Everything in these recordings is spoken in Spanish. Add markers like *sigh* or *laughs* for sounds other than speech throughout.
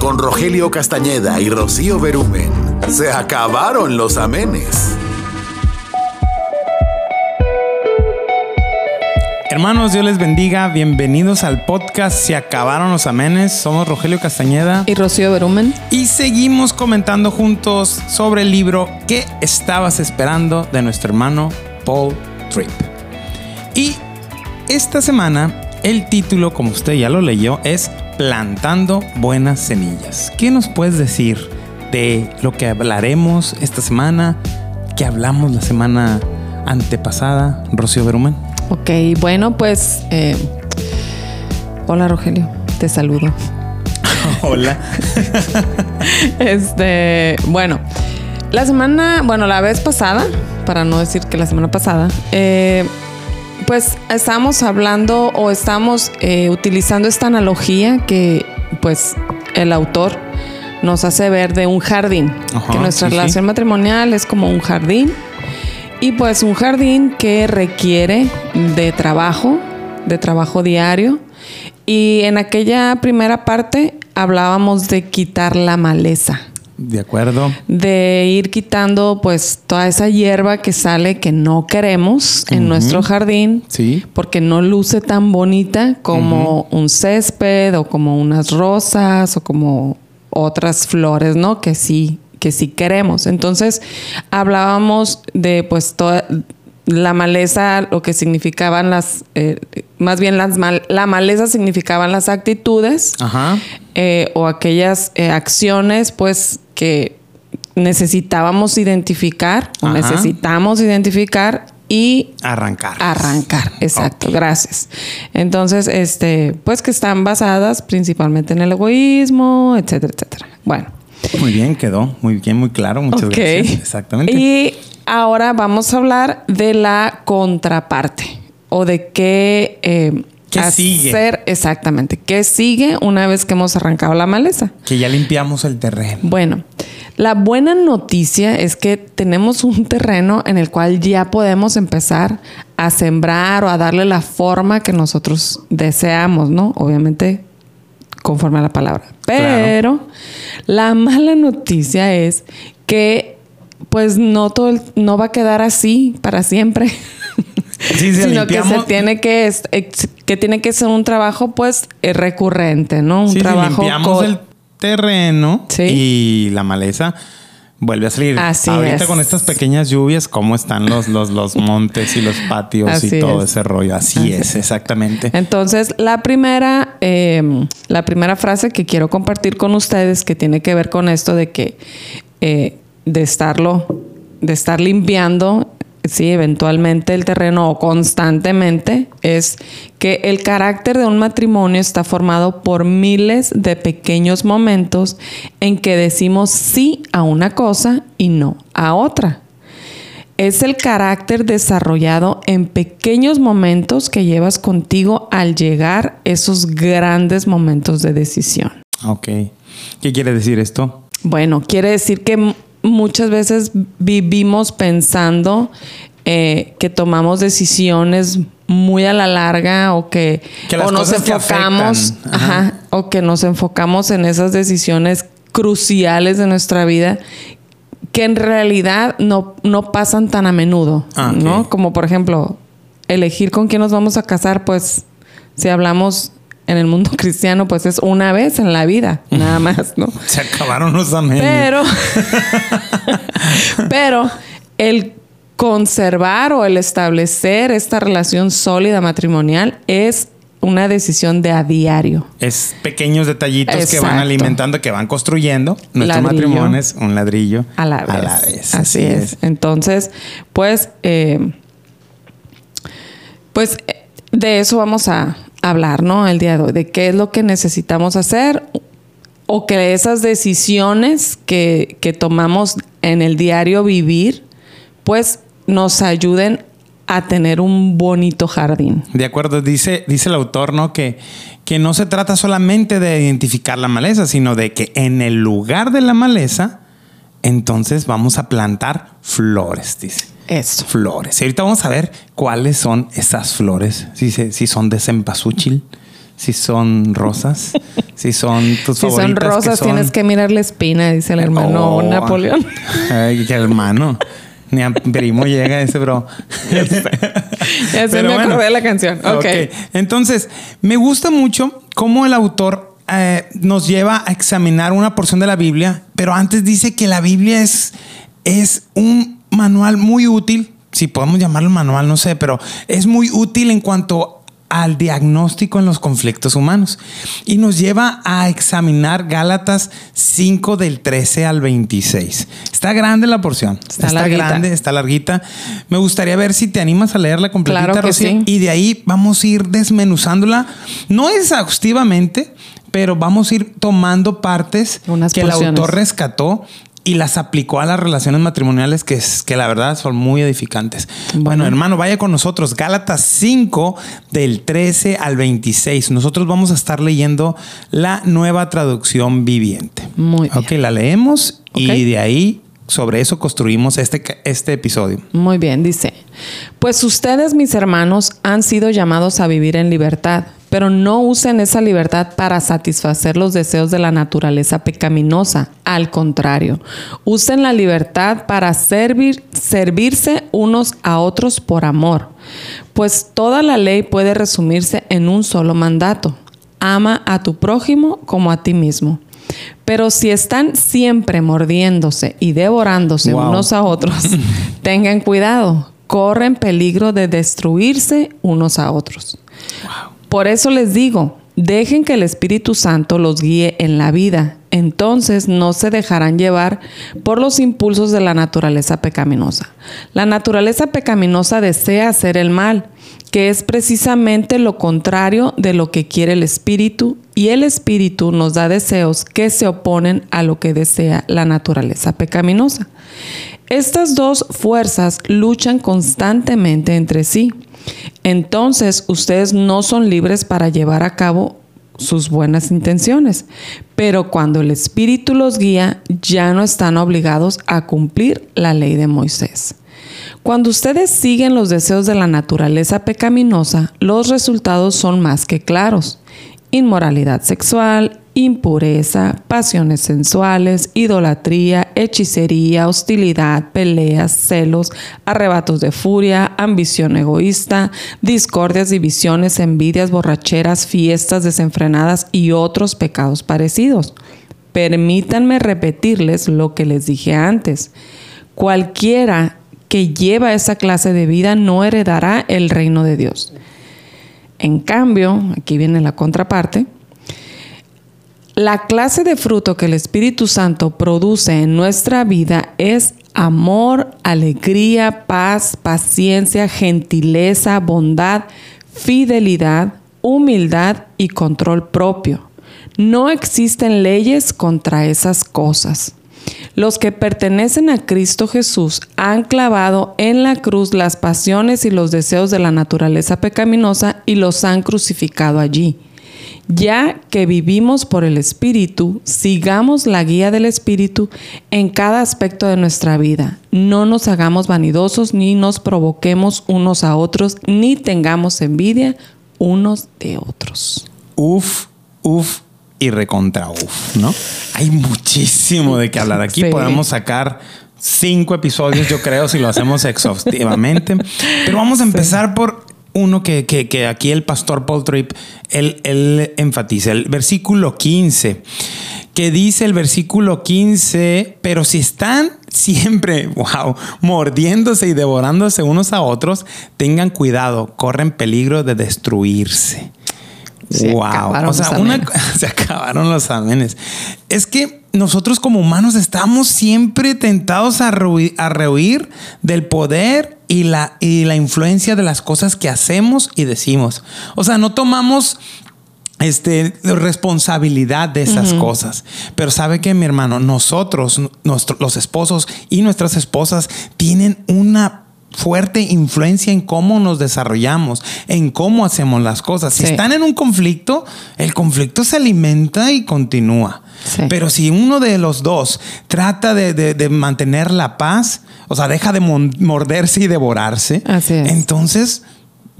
con Rogelio Castañeda y Rocío Berumen. Se acabaron los amenes. Hermanos, Dios les bendiga. Bienvenidos al podcast Se acabaron los amenes. Somos Rogelio Castañeda. Y Rocío Berumen. Y seguimos comentando juntos sobre el libro ¿Qué estabas esperando? de nuestro hermano Paul Tripp. Y esta semana el título, como usted ya lo leyó, es Plantando buenas semillas. ¿Qué nos puedes decir de lo que hablaremos esta semana? ¿Qué hablamos la semana antepasada, Rocío Berumen? Ok, bueno, pues. Eh, hola, Rogelio. Te saludo. *laughs* hola. *laughs* este. Bueno, la semana. Bueno, la vez pasada, para no decir que la semana pasada, eh, pues estamos hablando o estamos eh, utilizando esta analogía que, pues, el autor nos hace ver de un jardín. que nuestra relación matrimonial es como un jardín y pues un jardín que requiere de trabajo, de trabajo diario. Y en aquella primera parte hablábamos de quitar la maleza. De acuerdo. De ir quitando pues toda esa hierba que sale que no queremos en nuestro jardín. Sí. Porque no luce tan bonita como un césped o como unas rosas o como otras flores, ¿no? Que sí que sí queremos. Entonces, hablábamos de pues toda la maleza, lo que significaban las, eh, más bien las la maleza significaban las actitudes eh, o aquellas eh, acciones pues que necesitábamos identificar o necesitamos identificar y arrancar. Arrancar, exacto, gracias. Entonces, este, pues que están basadas principalmente en el egoísmo, etcétera, etcétera. Bueno, muy bien, quedó muy bien, muy claro. Muchas gracias. Exactamente. Y ahora vamos a hablar de la contraparte o de qué, eh, ¿Qué sigue? exactamente. ¿Qué sigue una vez que hemos arrancado la maleza? Que ya limpiamos el terreno. Bueno, la buena noticia es que tenemos un *laughs* terreno en el cual ya podemos empezar a sembrar o a darle la forma que nosotros deseamos, ¿no? Obviamente conforme a la palabra. Pero la mala noticia es que pues no todo no va a quedar así para siempre. *laughs* sino que se tiene que que tiene que ser un trabajo pues eh, recurrente, ¿no? Un trabajo limpiamos el terreno y la maleza vuelve a salir. Así Ahorita con estas pequeñas lluvias, cómo están los, los, los *laughs* montes y los patios y todo ese rollo. Así, es, exactamente. Entonces, la primera, em, la primera frase que quiero compartir con ustedes que tiene que ver con esto de que eh, de estarlo, de estar limpiando sí, eventualmente el terreno o constantemente, es que el carácter de un matrimonio está formado por miles de pequeños momentos en que decimos sí a una cosa y no a otra. Es el carácter desarrollado en pequeños momentos que llevas contigo al llegar esos grandes momentos de decisión. Ok. ¿Qué quiere decir esto? Bueno, quiere decir que muchas veces vivimos pensando eh, que tomamos decisiones muy a la larga o que, o nos enfocamos o que nos enfocamos en esas decisiones cruciales de nuestra vida que en realidad no, no pasan tan a menudo, ah, ¿no? Como por ejemplo, elegir con quién nos vamos a casar, pues si hablamos en el mundo *laughs* cristiano, pues es una vez en la vida, nada más, ¿no? *laughs* Se acabaron los amén. Pero, *laughs* pero el conservar o el establecer esta relación sólida matrimonial es una decisión de a diario. Es pequeños detallitos que van alimentando, que van construyendo. Nuestro matrimonio es un ladrillo a la vez. Así, es. Entonces, pues, eh, pues de eso vamos a, hablar, ¿no? El día de hoy, de qué es lo que necesitamos hacer o que esas decisiones que, tomamos en el diario vivir, pues nos ayuden a tener un bonito jardín. De acuerdo, dice, dice el autor, ¿no? Que, que no se trata solamente de identificar la maleza, sino de que en el lugar de la maleza, entonces vamos a plantar flores, dice. Eso. Flores. Y ahorita vamos a ver cuáles son esas flores. Si, si son de cempasúchil, si son rosas, si son *laughs* tus si favoritas. son rosas, tienes que mirar la espina, dice el hermano Oh. Napoleón. *laughs* Ay, qué hermano. Ni a primo llega ese, bro. *laughs* Ya sé Pero me bueno. acordé de la canción. Ok. Entonces, me gusta mucho cómo el autor eh, nos lleva a examinar una porción de la Biblia, pero antes dice que la Biblia es, es un manual muy útil, si podemos llamarlo manual, no sé, pero es muy útil en cuanto al diagnóstico en los conflictos humanos y nos lleva a examinar Gálatas 5 del 13 al 26. Está grande la porción. Está grande, está larguita. Me gustaría ver si te animas a leerla completita, Claro que Rocío, sí. y de ahí vamos a ir desmenuzándola, no exhaustivamente, pero vamos a ir tomando partes Unas que el autor rescató y las aplicó a las relaciones matrimoniales que, es, que la verdad son muy edificantes. Bueno. Bueno. hermano, vaya con nosotros. Gálatas 5 del 13 al 26. Nosotros vamos a estar leyendo la nueva traducción viviente. Muy bien. Ok, la leemos y de ahí sobre eso construimos este, este episodio. Muy bien, dice. Pues ustedes, mis hermanos, han sido llamados a vivir en libertad, pero no usen esa libertad para satisfacer los deseos de la naturaleza pecaminosa. Al contrario, usen la libertad para servir, servirse unos a otros por amor. Pues toda la ley puede resumirse en un solo mandato. Ama a tu prójimo como a ti mismo. Pero si están siempre mordiéndose y devorándose Wow. unos a otros, *laughs* tengan cuidado, corren peligro de destruirse unos a otros. Por eso les digo, dejen que el Espíritu Santo los guíe en la vida, entonces no se dejarán llevar por los impulsos de la naturaleza pecaminosa. La naturaleza pecaminosa desea hacer el mal, que es precisamente lo contrario de lo que quiere el Espíritu, y el Espíritu nos da deseos que se oponen a lo que desea la naturaleza pecaminosa. Estas dos fuerzas luchan constantemente entre sí. Entonces ustedes no son libres para llevar a cabo sus buenas intenciones, pero cuando el Espíritu los guía, ya no están obligados a cumplir la ley de Moisés. Cuando ustedes siguen los deseos de la naturaleza pecaminosa, los resultados son más que claros. Inmoralidad sexual, impureza, pasiones sensuales, idolatría, hechicería, hostilidad, peleas, celos, arrebatos de furia, ambición egoísta, discordias, divisiones, envidias, borracheras, fiestas desenfrenadas y otros pecados parecidos. Permítanme repetirles lo que les dije antes. Cualquiera que lleva esa clase de vida no heredará el reino de Dios. En cambio, aquí viene la contraparte, la clase de fruto que el Espíritu Santo produce en nuestra vida es amor, alegría, paz, paciencia, gentileza, bondad, fidelidad, humildad y control propio. No existen leyes contra esas cosas. Los que pertenecen a Cristo Jesús han clavado en la cruz las pasiones y los deseos de la naturaleza pecaminosa y los han crucificado allí. Ya que vivimos por el Espíritu, sigamos la guía del Espíritu en cada aspecto de nuestra vida. No nos hagamos vanidosos, ni nos provoquemos unos a otros, ni tengamos envidia unos de otros. Uf, uf y recontra uf, ¿no? Hay muchísimo de qué hablar. Aquí Sí. podemos sacar cinco episodios, yo creo, si lo hacemos exhaustivamente. Pero vamos a empezar por uno que, que- que aquí el pastor Paul Tripp, él, él enfatiza, el versículo 15, que dice el versículo 15, pero si están siempre, *laughs* wow, mordiéndose y devorándose unos a otros, tengan cuidado, corren peligro de destruirse. Se wow. acabaron O sea, los una, *laughs* se acabaron los amenes. Es que nosotros como humanos estamos siempre tentados a, rehuir, a rehuir del poder y la, y la influencia de las cosas que hacemos y decimos. O sea, no tomamos este, responsabilidad de esas cosas. Pero sabe que mi hermano, nosotros, nuestro- los esposos y nuestras esposas tienen una fuerte influencia en cómo nos desarrollamos, en cómo hacemos las cosas. Si Sí. están en un conflicto, el conflicto se alimenta y continúa. Sí. Pero si uno de los dos trata de, de- de mantener la paz, o sea, deja de morderse y devorarse, Así es. entonces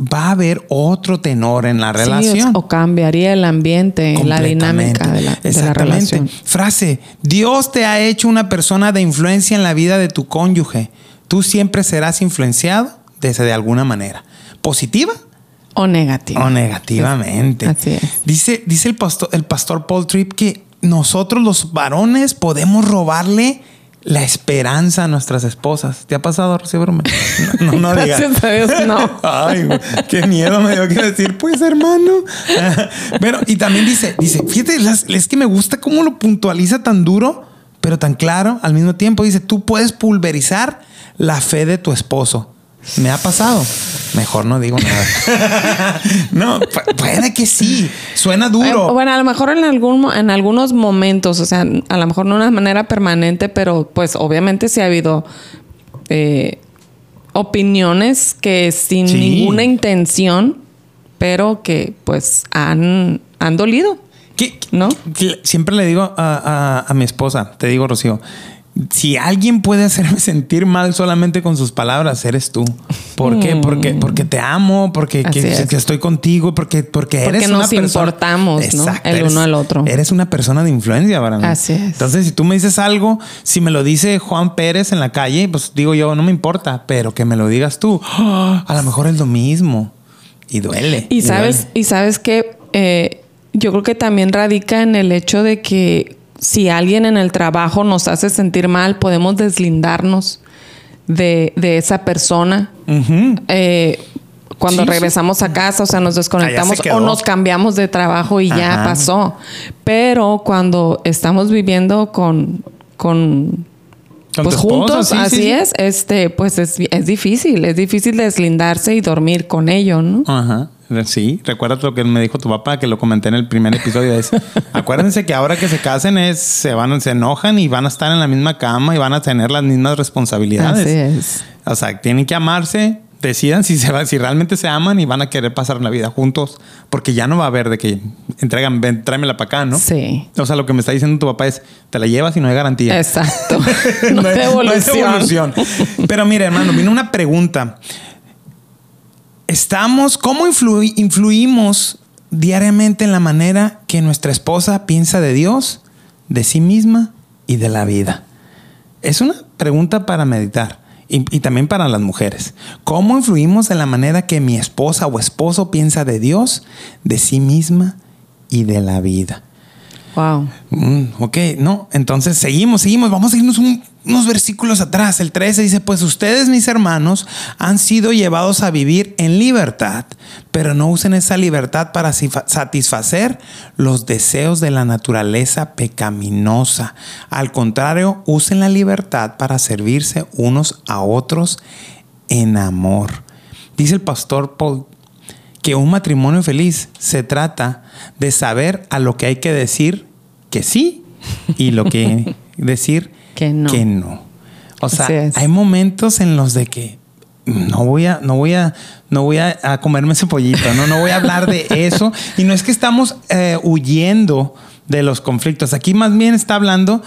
va a haber otro tenor en la Sí, relación. o cambiaría el ambiente, la dinámica de la, de la Exactamente. relación. Frase, Dios te ha hecho una persona de influencia en la vida de tu cónyuge. Tú siempre serás influenciado desde de alguna manera. ¿Positiva O negativo. o negativamente? Así es. Dice, dice el, pastor, el pastor Paul Tripp que nosotros los varones podemos robarle la esperanza a nuestras esposas. ¿Te ha pasado, Rocío Brume? *laughs* No, no, no digas. Gracias a Dios, no. Ay, qué miedo me dio que decir, pues hermano. *laughs* Pero, y también dice, dice, fíjate, las- es que me gusta cómo lo puntualiza tan duro, pero tan claro al mismo tiempo. Dice, tú puedes pulverizar la fe de tu esposo. Me ha pasado. Mejor no digo nada. *laughs* no, pu- puede que sí. Suena duro. bueno, a lo mejor en, algún, en algunos momentos, o sea, a lo mejor no de una manera permanente, pero pues obviamente sí ha habido eh, opiniones que sin Sí. ninguna intención, pero que pues han, han dolido. ¿Qué- ¿No? que siempre le digo a, a- a mi esposa, te digo, Rocío, si alguien puede hacerme *laughs* sentir mal solamente con sus palabras, eres tú. ¿Por qué? Porque, porque te amo, porque Mm. Que, es. que estoy contigo, porque, porque, Porque eres nos una persona. importamos, ¿no? El eres- uno al otro. Eres una persona de influencia para mí. Así es. Entonces, si tú me dices algo, si me lo dice Juan Pérez en la calle, pues digo yo, no me importa, pero que me lo digas tú, *gasps* a lo mejor es lo mismo. Y duele. Y sabes, duele. y sabes que eh, yo creo que también radica en el hecho de que si alguien en el trabajo nos hace sentir mal, podemos deslindarnos de, de esa persona. Ujú. Eh, cuando Sí, regresamos a casa, o sea, nos desconectamos o nos cambiamos de trabajo y ya pasó. Pero cuando estamos viviendo con, con Con pues juntos, sí, sí, así sí. es, este, pues es, es difícil, es difícil deslindarse y dormir con ello, ¿no? Ajá. Sí, recuerda lo que me dijo tu papá, que lo comenté en el primer episodio. Es, *laughs* acuérdense que ahora que se casen es, se van, se enojan y van a estar en la misma cama y van a tener las mismas responsabilidades. Así es. O sea, tienen que amarse, decidan si se va, si realmente se aman y van a querer pasar la vida juntos, porque ya no va a haber de que entregan, ven, tráemela para acá, ¿no? Sí. O sea, lo que me está diciendo tu papá es, te la llevas y no hay garantía. Exacto. *laughs* no, hay hay- evolución. hay evolución. Pero mire, hermano, vino una pregunta. Estamos, ¿cómo influi- influimos diariamente en la manera que nuestra esposa piensa de Dios, de sí misma y de la vida? Es una pregunta para meditar y, y también para las mujeres. ¿Cómo influimos en la manera que mi esposa o esposo piensa de Dios, de sí misma y de la vida? Wow. Mm, ok, no. Entonces seguimos, seguimos. Vamos a irnos un- unos versículos atrás. El 13 dice, pues ustedes, mis hermanos, han sido llevados a vivir en libertad, pero no usen esa libertad para satisfacer los deseos de la naturaleza pecaminosa. Al contrario, usen la libertad para servirse unos a otros en amor. Dice el pastor Paul que un matrimonio feliz se trata de saber a lo que hay que decir que sí y lo que *laughs* decir Que no. no. O sea, hay momentos en los de que no voy a, no voy a, no voy a, a comerme ese pollito, no, no voy a hablar de *laughs* eso. Y no es que estamos eh, huyendo de los conflictos. Aquí más bien está hablando.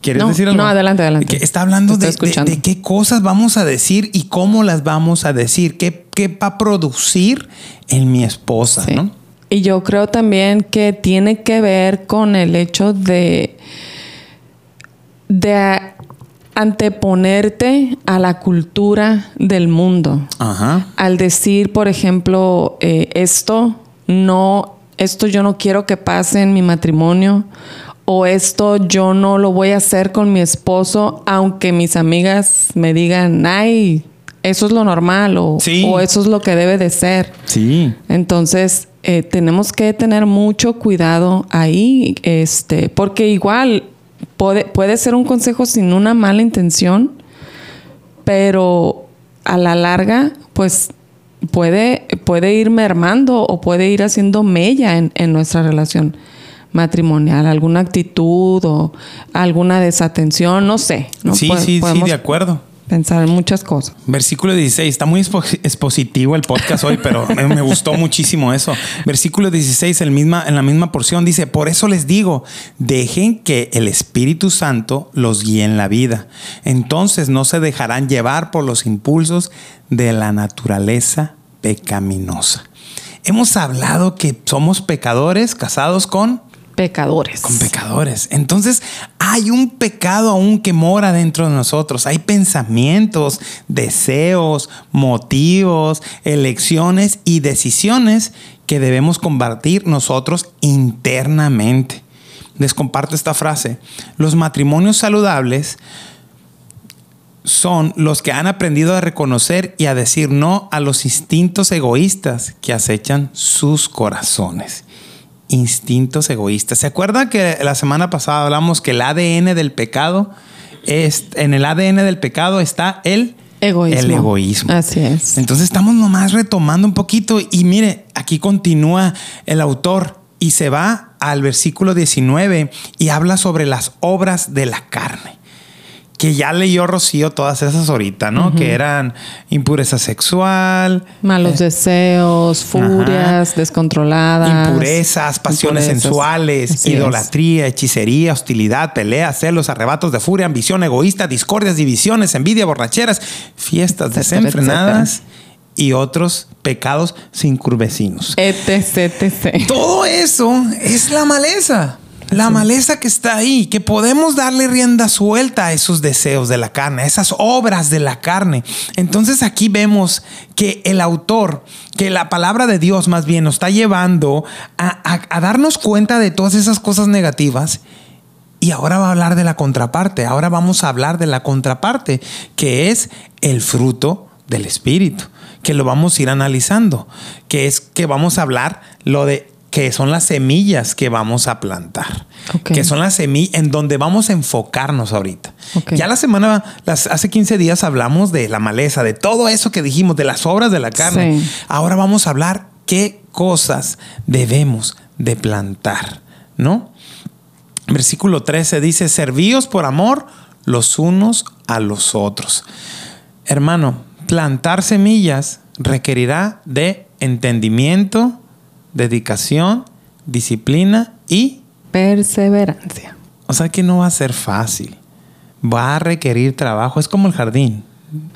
¿Quieres No, decir algo? no, adelante, adelante. Que está hablando de, de qué cosas vamos a decir y cómo las vamos a decir. ¿Qué, qué va a producir en mi esposa? Sí. ¿no? Y yo creo también que tiene que ver con el hecho de, de anteponerte a la cultura del mundo. Ajá. Al decir, por ejemplo, eh, esto no, esto yo no quiero que pase en mi matrimonio, o esto yo no lo voy a hacer con mi esposo, aunque mis amigas me digan, ay, eso es lo normal, o, Sí. o eso es lo que debe de ser. Sí. Entonces, eh, tenemos que tener mucho cuidado ahí, este, porque igual puede, puede ser un consejo sin una mala intención, pero a la larga, pues puede, puede ir mermando o puede ir haciendo mella en, en nuestra relación matrimonial, alguna actitud o alguna desatención, no sé. ¿no? sí, Pod- sí, sí, de acuerdo. Pensar en muchas cosas. Versículo 16. Está muy expo- expositivo el podcast hoy, pero me, gustó muchísimo eso. Versículo 16, el en la misma porción, dice, por eso les digo, dejen que el Espíritu Santo los guíe en la vida. Entonces no se dejarán llevar por los impulsos de la naturaleza pecaminosa. Hemos hablado que somos pecadores casados con Pecadores. con pecadores. Entonces hay un pecado aún que mora dentro de nosotros. Hay pensamientos, deseos, motivos, elecciones y decisiones que debemos combatir nosotros internamente. Les comparto esta frase. Los matrimonios saludables son los que han aprendido a reconocer y a decir no a los instintos egoístas que acechan sus corazones instintos egoístas. ¿Se acuerdan que la semana pasada hablamos que el ADN del pecado es en el ADN del pecado está el Egoísmo. El egoísmo. Así es. Entonces estamos nomás retomando un poquito y mire, aquí continúa el autor y se va al versículo 19 y habla sobre las obras de la carne que ya leyó Rocío todas esas ahorita, ¿no? Que eran impureza sexual, Malos eh, deseos, furias, descontroladas. impurezas, pasiones Impurezas. sensuales, Así es. idolatría, hechicería, hostilidad, peleas, celos, arrebatos de furia, ambición egoísta, discordias, divisiones, envidia, borracheras, fiestas Etcétera, desenfrenadas y otros pecados sin curvecinos. Etc, etc. Todo eso es la maleza. La maleza que está ahí, que podemos darle rienda suelta a esos deseos de la carne, a esas obras de la carne. Entonces aquí vemos que el autor, que la palabra de Dios más bien nos está llevando a, a- a darnos cuenta de todas esas cosas negativas. Y ahora va a hablar de la contraparte. Ahora vamos a hablar de la contraparte, que es el fruto del Espíritu, que lo vamos a ir analizando, que es que vamos a hablar lo de que son las semillas que vamos a plantar, que son las semillas en donde vamos a enfocarnos ahorita. Ya la semana, las, hace 15 días hablamos de la maleza, de todo eso que dijimos, de las obras de la carne. Sí. Ahora vamos a hablar qué cosas debemos de plantar, ¿no? Versículo 13 dice, servíos por amor los unos a los otros. Hermano, plantar semillas requerirá de entendimiento, dedicación, disciplina y, Perseverancia. o sea que no va a ser fácil. Va a requerir trabajo. Es como el jardín.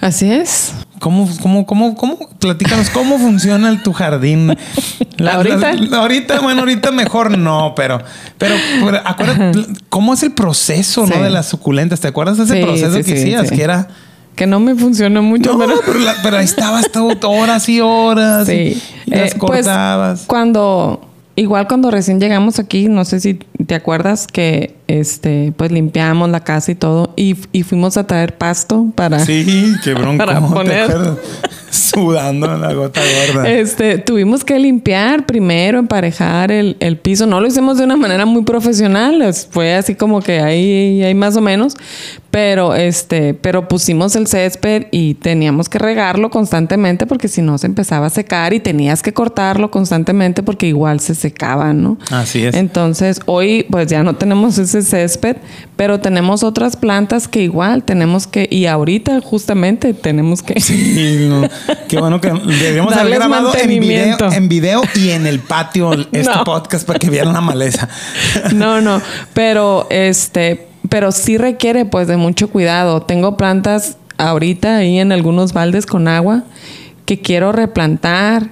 Así es. ¿Cómo, cómo, cómo, cómo? Platícanos, ¿cómo funciona el, tu jardín? ¿Ahorita? ahorita, bueno, ahorita mejor no, pero, pero, pero acuérdate, ¿cómo es el proceso, Sí. no? De las suculentas. ¿Te acuerdas de ese Sí, proceso sí, que hacías? Que era... Que no me funcionó mucho, No, pero. pero, la- pero ahí estabas todo, horas y horas. Sí. Y, las Eh, pues, cortabas. cuando, igual cuando recién llegamos aquí, no sé si te acuerdas que este, pues limpiamos la casa y todo, y, y fuimos a traer pasto para. sí, qué *laughs* bronco. para ¿te poner. *laughs* Sudando en la gota gorda. Este, tuvimos que limpiar primero, emparejar el, el piso. No lo hicimos de una manera muy profesional, es- fue así como que ahí, ahí más o menos. Pero este, pero pusimos el césped y teníamos que regarlo constantemente porque si no se empezaba a secar y tenías que cortarlo constantemente porque igual se secaba, ¿no? Así es. Entonces, hoy pues ya no tenemos ese césped, pero tenemos otras plantas que igual tenemos que, y ahorita justamente tenemos que Sí, no. Qué bueno que deberíamos haber grabado en video, en video y en el patio *laughs* este No. podcast para que vieran la maleza. No, *laughs* no, pero este, pero sí requiere pues de mucho cuidado. Tengo plantas ahorita ahí en algunos baldes con agua que quiero replantar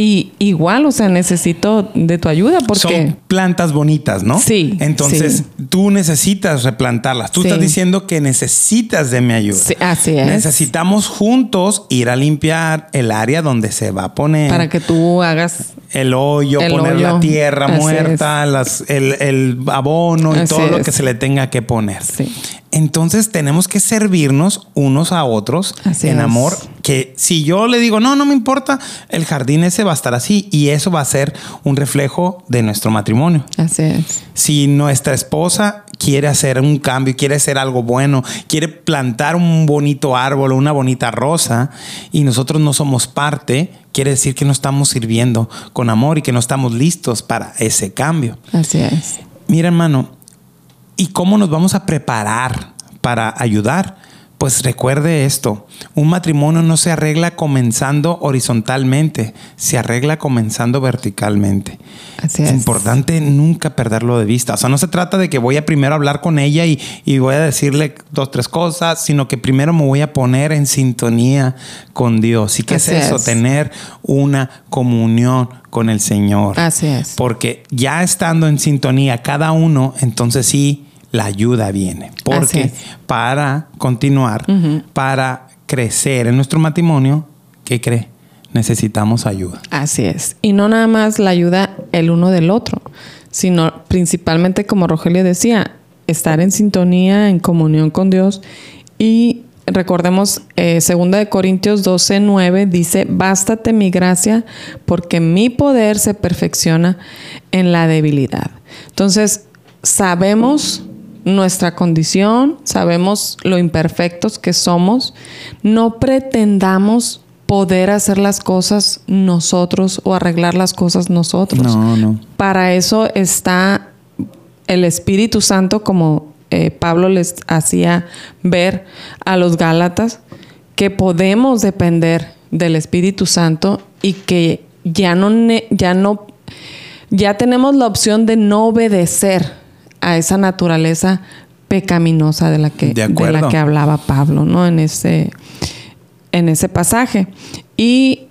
y igual, o sea, necesito de tu ayuda porque Son plantas bonitas, ¿no? Sí, Entonces, sí. tú necesitas replantarlas. Tú Sí. estás diciendo que necesitas de mi ayuda. Sí, así es. Necesitamos juntos ir a limpiar el área donde se va a poner. para que tú hagas el hoyo, El poner la tierra Así muerta, las- el, el abono y Así todo lo que se le tenga que poner. Sí. Entonces tenemos que servirnos unos a otros Así en es. amor. Que si yo le digo, no, no me importa, el jardín ese va a estar así y eso va a ser un reflejo de nuestro matrimonio. así es. Si nuestra esposa quiere hacer un cambio, quiere hacer algo bueno, quiere plantar un bonito árbol o una bonita rosa y nosotros no somos parte, quiere decir que no estamos sirviendo con amor y que no estamos listos para ese cambio. Así es. Mira, hermano, ¿y cómo nos vamos a preparar para ayudar? pues recuerde esto, un matrimonio no se arregla comenzando horizontalmente, se arregla comenzando verticalmente. Así es. es. importante nunca perderlo de vista. O sea, no se trata de que voy a primero hablar con ella y, y voy a decirle dos, tres cosas, sino que primero me voy a poner en sintonía con Dios. ¿Y qué Así es eso? es. Tener una comunión con el Señor. Así es. Porque ya estando en sintonía cada uno, entonces sí, la ayuda viene. Porque para continuar, para crecer en nuestro matrimonio, ¿qué cree? Necesitamos ayuda. Así es. Y no nada más la ayuda el uno del otro, sino principalmente, como Rogelio decía, estar en sintonía, en comunión con Dios. Y recordemos, eh, 2 de Corintios 12, 9 dice, bástate mi gracia porque mi poder se perfecciona en la debilidad. Entonces, sabemos nuestra condición, sabemos lo imperfectos que somos, no pretendamos poder hacer las cosas nosotros o arreglar las cosas nosotros. No, no. Para eso está el Espíritu Santo, como eh, Pablo les hacía ver a los Gálatas, que podemos depender del Espíritu Santo y que ya no, ya no, ya tenemos la opción de no obedecer a esa naturaleza pecaminosa de la que, De la que hablaba Pablo, ¿no? En ese, en ese pasaje. Y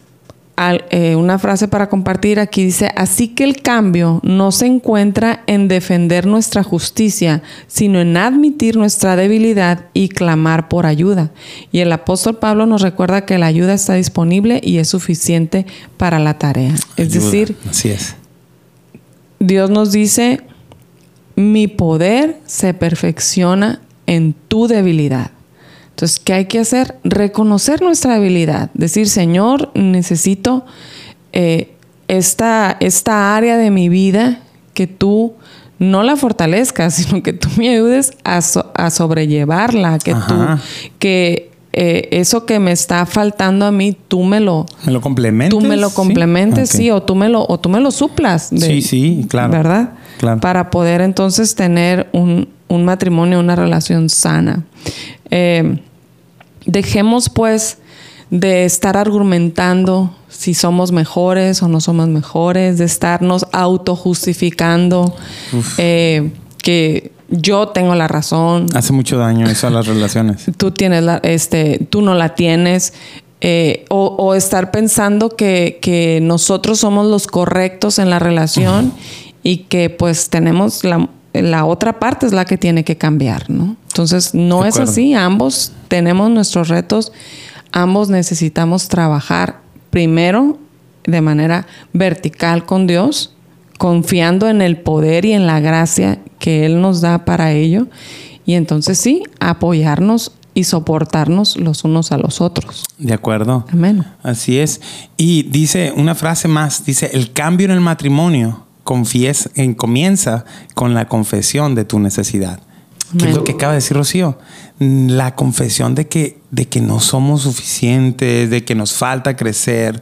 al- eh, una frase para compartir aquí dice, así que el cambio no se encuentra en defender nuestra justicia, sino en admitir nuestra debilidad y clamar por ayuda. Y el apóstol Pablo nos recuerda que la ayuda está disponible y es suficiente para la tarea. Es Ayuda. decir, así es. Dios nos dice, mi poder se perfecciona en tu debilidad. Entonces, ¿qué hay que hacer? Reconocer nuestra debilidad. Decir, Señor, necesito eh, esta, esta área de mi vida que tú no la fortalezcas, *laughs* sino que tú me ayudes a, so- a sobrellevarla, que Ajá. tú, que eh, eso que me está faltando a mí, tú me lo, ¿Me lo complementes? tú me lo complementes, sí, o tú me lo, o tú me lo suplas. de- Sí, sí, claro. ¿Verdad? Claro. Para poder entonces tener un, un matrimonio, una relación sana. Eh, dejemos pues de estar argumentando si somos mejores o no somos mejores, de estarnos autojustificando eh, que yo tengo la razón, Hace mucho daño eso a las relaciones. *laughs* tú tienes la, este, tú no la tienes. eh, o, o estar pensando que, que nosotros somos los correctos en la relación *laughs* y que pues tenemos la, la otra parte es la que tiene que cambiar, ¿no? Entonces no De es acuerdo. así, ambos tenemos nuestros retos, ambos necesitamos trabajar primero de manera vertical con Dios, confiando en el poder y en la gracia que Él nos da para ello. Y entonces sí, apoyarnos y soportarnos los unos a los otros. De acuerdo. Amén. Así es. Y dice una frase más, dice, el cambio en el matrimonio confies, en- comienza con la confesión de tu necesidad. ¿Qué es lo que acaba de decir Rocío? La confesión de que, de que no somos suficientes, de que nos falta crecer.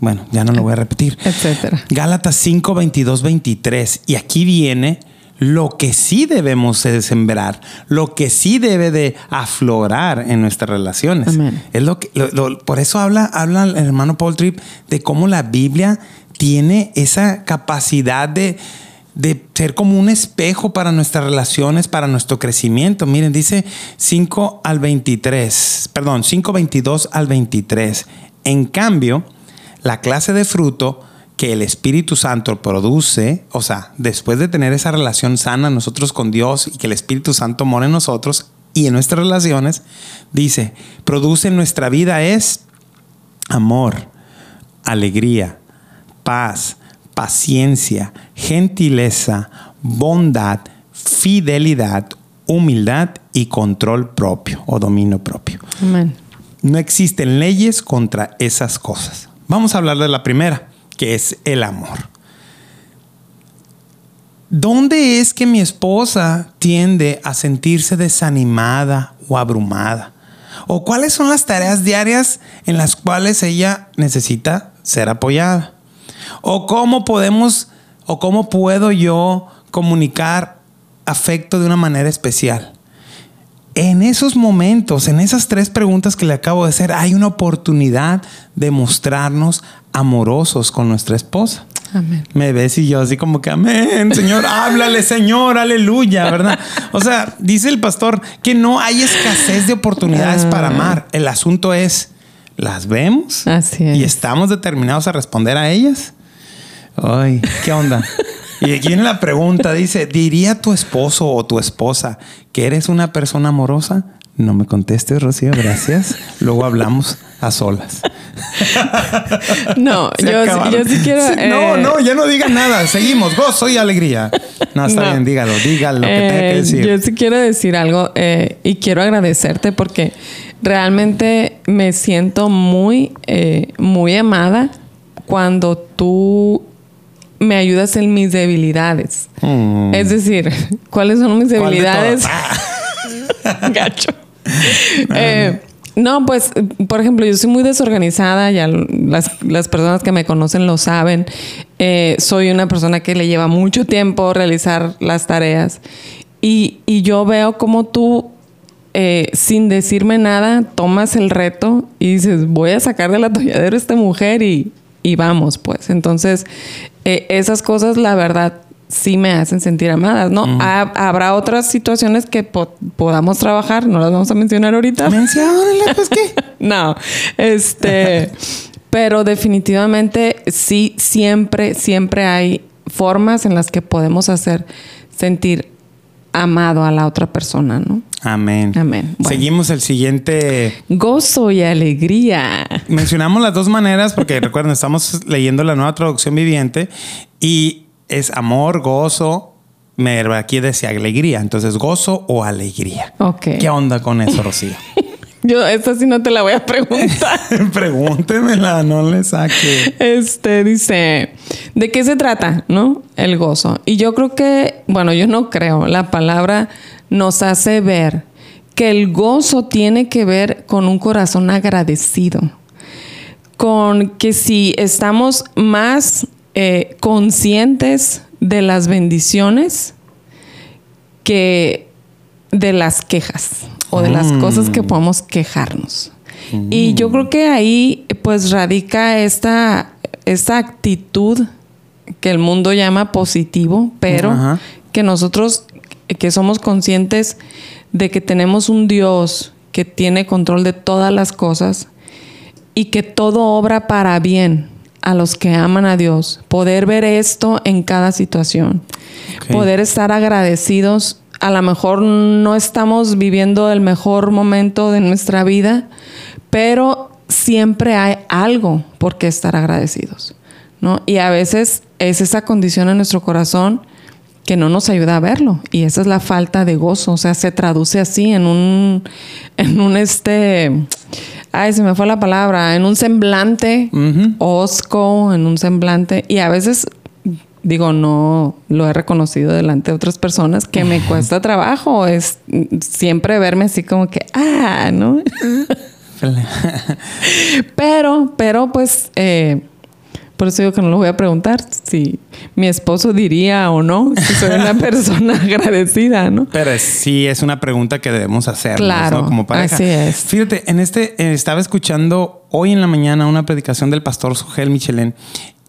Bueno, ya no lo voy a repetir. Etcétera. Gálatas 5, 22, 23. Y aquí viene lo que sí debemos de sembrar, lo que sí debe de aflorar en nuestras relaciones. Amén. Es lo que, lo- lo- por eso habla, habla el hermano Paul Tripp de cómo la Biblia tiene esa capacidad de, de ser como un espejo para nuestras relaciones, para nuestro crecimiento. Miren, dice 5 al 23, perdón, 5, 22 al 23. En cambio, la clase de fruto que el Espíritu Santo produce, o sea, después de tener esa relación sana nosotros con Dios y que el Espíritu Santo mora en nosotros y en nuestras relaciones, dice, produce en nuestra vida es amor, alegría, paz, paciencia, gentileza, bondad, fidelidad, humildad y control propio o dominio propio. Amén. No existen leyes contra esas cosas. Vamos a hablar de la primera, que es el amor. ¿Dónde es que mi esposa tiende a sentirse desanimada o abrumada? ¿O cuáles son las tareas diarias en las cuales ella necesita ser apoyada? ¿O cómo podemos o cómo puedo yo comunicar afecto de una manera especial? en esos momentos, en esas tres preguntas que le acabo de hacer, hay una oportunidad de mostrarnos amorosos con nuestra esposa. Amén. Me ves y yo así como que, amén, Señor, *laughs* háblale, Señor, aleluya, ¿verdad? O sea, dice el pastor que no hay escasez de oportunidades para amar. El asunto es, ¿las vemos? Así es. Y estamos determinados a responder a ellas. Ay, ¿qué onda? Y aquí viene la pregunta, dice, ¿diría tu esposo o tu esposa que eres una persona amorosa? No me contestes, Rocío, gracias. Luego hablamos a solas. No, *laughs* yo, yo sí quiero. Sí, no, eh, no, ya no diga nada. Seguimos. Gozo y alegría. No, está No. bien, dígalo, dígalo lo que tenga que Eh, decir. Yo sí quiero decir algo eh, y quiero agradecerte porque realmente me siento muy, muy amada cuando tú me ayudas en mis debilidades. Mm. Es decir, *laughs* ¿cuáles son mis ¿Cuál de debilidades? todas? *laughs* Gacho. *laughs* Eh, no, pues, por ejemplo, yo soy muy desorganizada, ya las, las personas que me conocen lo saben. Eh, soy una persona que le lleva mucho tiempo realizar las tareas. Y, y yo veo como tú, eh, sin decirme nada, tomas el reto y dices, voy a sacar del atolladero a esta mujer y, y vamos, pues. Entonces, eh, esas cosas, la verdad, sí me hacen sentir amadas, ¿no? Ha- habrá otras situaciones que po- podamos trabajar, no las vamos a mencionar ahorita. Menciónala, pues qué. *laughs* No, este, pero definitivamente sí, siempre, siempre hay formas en las que podemos hacer sentir amado a la otra persona, ¿no? Amén. Amén. Bueno. Seguimos el siguiente. Gozo y alegría. Mencionamos las dos maneras porque *laughs* recuerden, estamos leyendo la nueva traducción viviente y es amor, gozo. Me aquí decía alegría. Entonces, gozo o alegría. Ok. ¿Qué onda con eso, Rocío? *laughs* Yo esta sí no te la voy a preguntar. *laughs* Pregúntemela, no le saque. Este dice, ¿de qué se trata? ¿No? El gozo. Y yo creo que, bueno, yo no creo, la palabra nos hace ver que el gozo tiene que ver con un corazón agradecido. Con que si estamos más eh, conscientes de las bendiciones que de las quejas o de las Mm. cosas que podemos quejarnos. Y yo creo que ahí pues radica esta, esta actitud que el mundo llama positivo, pero Ajá. que nosotros que somos conscientes de que tenemos un Dios que tiene control de todas las cosas y que todo obra para bien a los que aman a Dios. Poder ver esto en cada situación. Poder estar agradecidos. A lo mejor no estamos viviendo el mejor momento de nuestra vida, pero siempre hay algo por qué estar agradecidos. ¿no? Y a veces es esa condición en nuestro corazón que no nos ayuda a verlo. Y esa es la falta de gozo. O sea, se traduce así en un, en un este, ay, se me fue la palabra, en un semblante Ujú. osco, en un semblante. Y a veces, digo, no lo he reconocido delante de otras personas que me *laughs* cuesta trabajo. Es siempre verme así como que, ah, ¿no? *laughs* Pero, pero pues, eh, por eso digo que no lo voy a preguntar si mi esposo diría o no si soy una *laughs* persona agradecida, ¿no? Pero sí es una pregunta que debemos hacer Claro, como pareja. así es. Fíjate, en este eh, estaba escuchando hoy en la mañana una predicación del pastor Sugel Michelén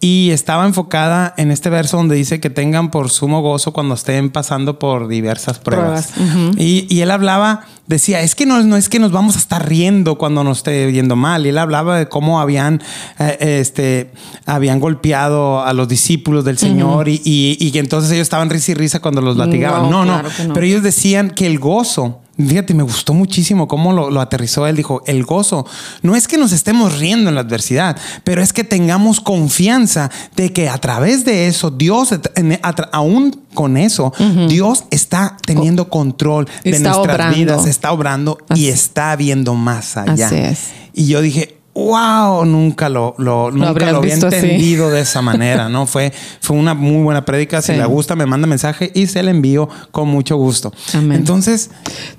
y estaba enfocada en este verso donde dice que tengan por sumo gozo cuando estén pasando por diversas pruebas. Y, y él hablaba, decía, es que no, no es que nos vamos a estar riendo cuando nos esté yendo mal. Y él hablaba de cómo habían, eh, este, habían golpeado a los discípulos del Señor y, y- y que entonces ellos estaban risa y risa cuando los latigaban. No, No, no, claro que no. pero ellos decían que el gozo, fíjate, me gustó muchísimo cómo lo, lo aterrizó él. Dijo, el gozo no es que nos estemos riendo en la adversidad, pero es que tengamos confianza de que a través de eso, Dios, en- a aún con eso, Dios está teniendo control de Está nuestras obrando. vidas, está obrando y está viendo más allá. Así es. Y yo dije, wow, nunca lo, lo- nunca lo había así. entendido de esa manera, ¿no? Fue, fue una muy buena prédica. Si le gusta, me manda mensaje y se le envío con mucho gusto. Amén. Entonces,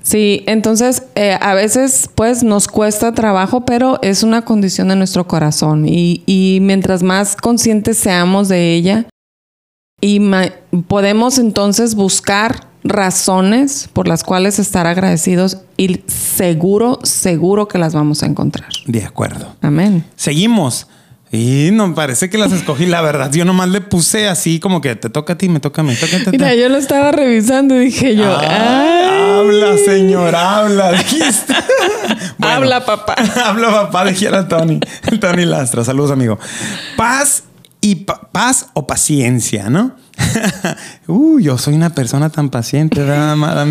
Sí, entonces eh, a veces pues nos cuesta trabajo, pero es una condición de nuestro corazón y, y mientras más conscientes seamos de ella y podemos entonces buscar razones por las cuales estar agradecidos y seguro, seguro que las vamos a encontrar. De acuerdo. Amén. Seguimos. Y no parece que las escogí, la verdad. Yo nomás le puse así como que te toca a ti, me toca a mí. Toca, toca. Mira, yo lo estaba revisando y dije yo, Ah, habla, señor, habla, dijiste. *laughs* Bueno, habla papá. *laughs* habla, papá, dijera Tony. Tony Lastra. Saludos, amigo. Paz y pa- paz o paciencia, ¿no? Uh, yo soy una persona tan paciente, ¿verdad, amada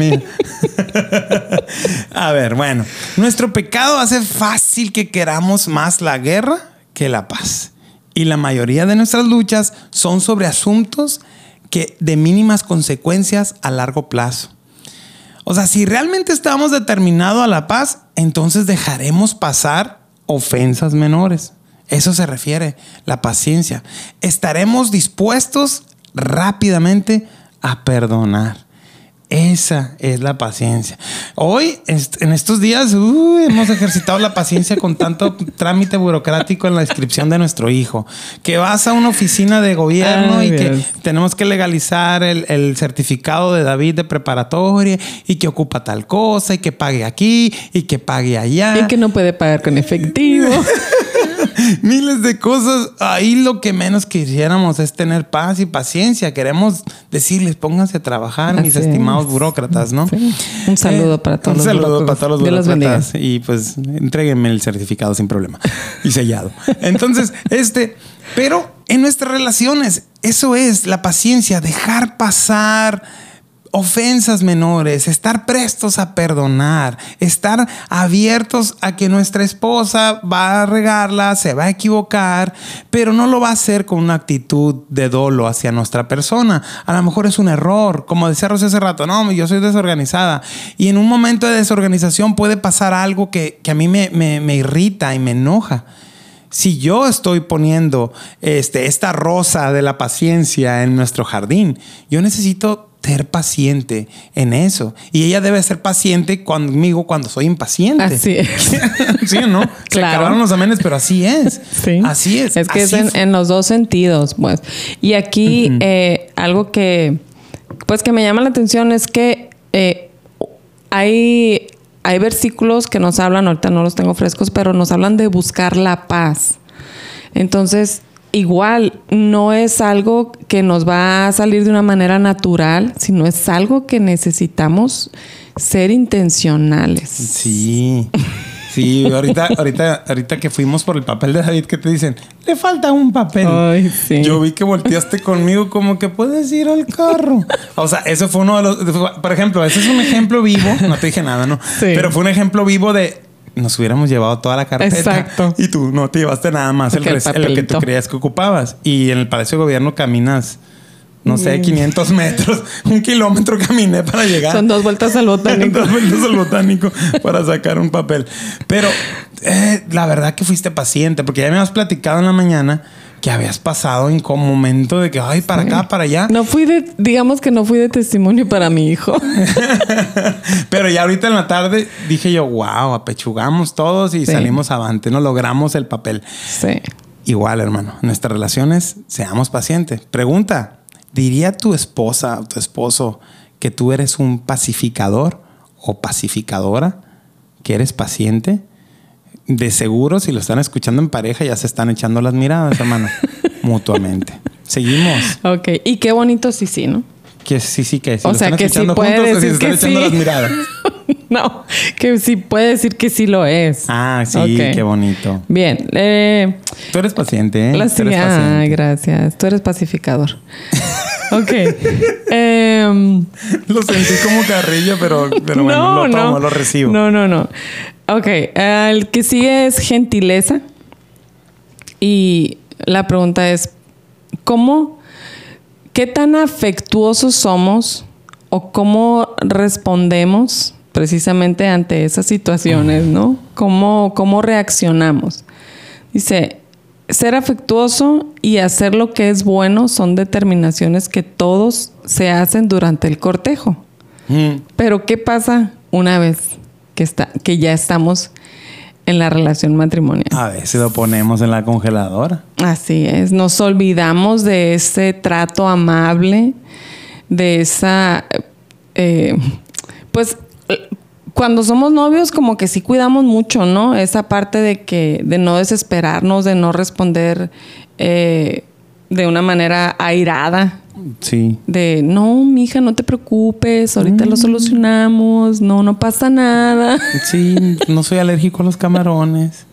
a ver, bueno, nuestro pecado hace fácil que queramos más la guerra que la paz. Y la mayoría de nuestras luchas son sobre asuntos que de mínimas consecuencias a largo plazo. O sea, si realmente estamos determinados a la paz, entonces dejaremos pasar ofensas menores. Eso se refiere, la paciencia. Estaremos dispuestos rápidamente a perdonar. Esa es la paciencia. Hoy, en estos días, uy, hemos ejercitado la paciencia con tanto trámite burocrático en la inscripción de nuestro hijo. Que vas a una oficina de gobierno Ay, y que tenemos que legalizar el, el certificado de David de preparatoria y que ocupa tal cosa y que pague aquí y que pague allá. Y que no puede pagar con efectivo. *laughs* *laughs* Miles de cosas. Ahí lo que menos quisiéramos es tener paz y paciencia. Queremos decirles, pónganse a trabajar, mis estimados es. burócratas, ¿no? Sí. Un saludo para todos un los saludo burócratas. para todos los burócratas. Y pues entréguenme el certificado sin problema. *laughs* Y sellado. Entonces, este, pero en nuestras relaciones, eso es la paciencia, dejar pasar ofensas menores, estar prestos a perdonar, estar abiertos a que nuestra esposa va a regarla, se va a equivocar, pero no lo va a hacer con una actitud de dolo hacia nuestra persona. A lo mejor es un error, como decía Rosy hace rato, no, yo soy desorganizada. Y en un momento de desorganización puede pasar algo que, que a mí me, me- me irrita y me enoja. Si yo estoy poniendo este, esta rosa de la paciencia en nuestro jardín, yo necesito ser paciente en eso. Y ella debe ser paciente conmigo cuando soy impaciente. Así es. *laughs* sí, ¿no? Se acabaron los amenes, pero así es. Sí. Así es. Es que es en los dos sentidos, pues. Y aquí eh, algo que, pues, que me llama la atención es que eh, hay, hay versículos que nos hablan, ahorita no los tengo frescos, pero nos hablan de buscar la paz. Entonces, igual, no es algo que nos va a salir de una manera natural, sino es algo que necesitamos ser intencionales. Sí. Sí, ahorita, ahorita, ahorita que fuimos por el papel de David, que te dicen, le falta un papel. Ay, sí. Yo vi que volteaste conmigo como que puedes ir al carro. O sea, eso fue uno de los, por ejemplo, ese es un ejemplo vivo. No te dije nada, ¿no? Sí. Pero fue un ejemplo vivo de nos hubiéramos llevado toda la carpeta. Exacto. Y tú no te llevaste nada más el, el el que tú creías que ocupabas. Y en el Palacio de Gobierno caminas, no Mm. sé, 500 metros, *laughs* un kilómetro caminé para llegar. Son dos vueltas al botánico. *laughs* Dos vueltas al botánico para sacar un papel. Pero eh, la verdad que fuiste paciente, porque ya me habías platicado en la mañana que habías pasado en un momento de que, ay, para acá, para allá. No fui de, digamos que no fui de testimonio para mi hijo. *laughs* Pero ya ahorita en la tarde dije yo, wow, apechugamos todos y Sí. salimos avante, no logramos el papel. Sí. Igual, hermano, nuestras relaciones, seamos pacientes. Pregunta, ¿diría tu esposa o tu esposo que tú eres un pacificador o pacificadora? ¿Que eres paciente? De seguro, si lo están escuchando en pareja, ya se están echando las miradas, hermano, *laughs* mutuamente. Seguimos. Ok. Y qué bonito sí, sí, ¿no? Que sí, sí, que si O sea, que sí puede juntos, se están que echando sí. las miradas. *laughs* *laughs* no, que sí puede decir que sí lo es. Ah, sí, qué bonito. Bien. Eh, Tú eres paciente, ¿eh? la Tú eres siguiente- paciente. Ay, gracias. Tú eres pacificador. *laughs* ok. Em, Lo sentí como carrilla, pero, pero bueno, lo tomo, lo recibo. No, no, no. Ok. el que sigue es gentileza. Y la pregunta es, ¿cómo, qué tan afectuosos somos o cómo respondemos precisamente ante esas situaciones, ¿no? ¿Cómo, cómo reaccionamos? Dice, ser afectuoso y hacer lo que es bueno son determinaciones que todos se hacen durante el cortejo. Mm. Pero ¿qué pasa una vez que, está, que ya estamos en la relación matrimonial? A veces lo ponemos en la congeladora. Así es, nos olvidamos de ese trato amable, de esa eh, pues cuando somos novios como que sí cuidamos mucho, ¿no? Esa parte de que de no desesperarnos, de no responder eh, de una manera airada. Sí. De, no, mija, no te preocupes, ahorita lo solucionamos, no, no pasa nada. *laughs* Sí, no soy alérgico a los camarones.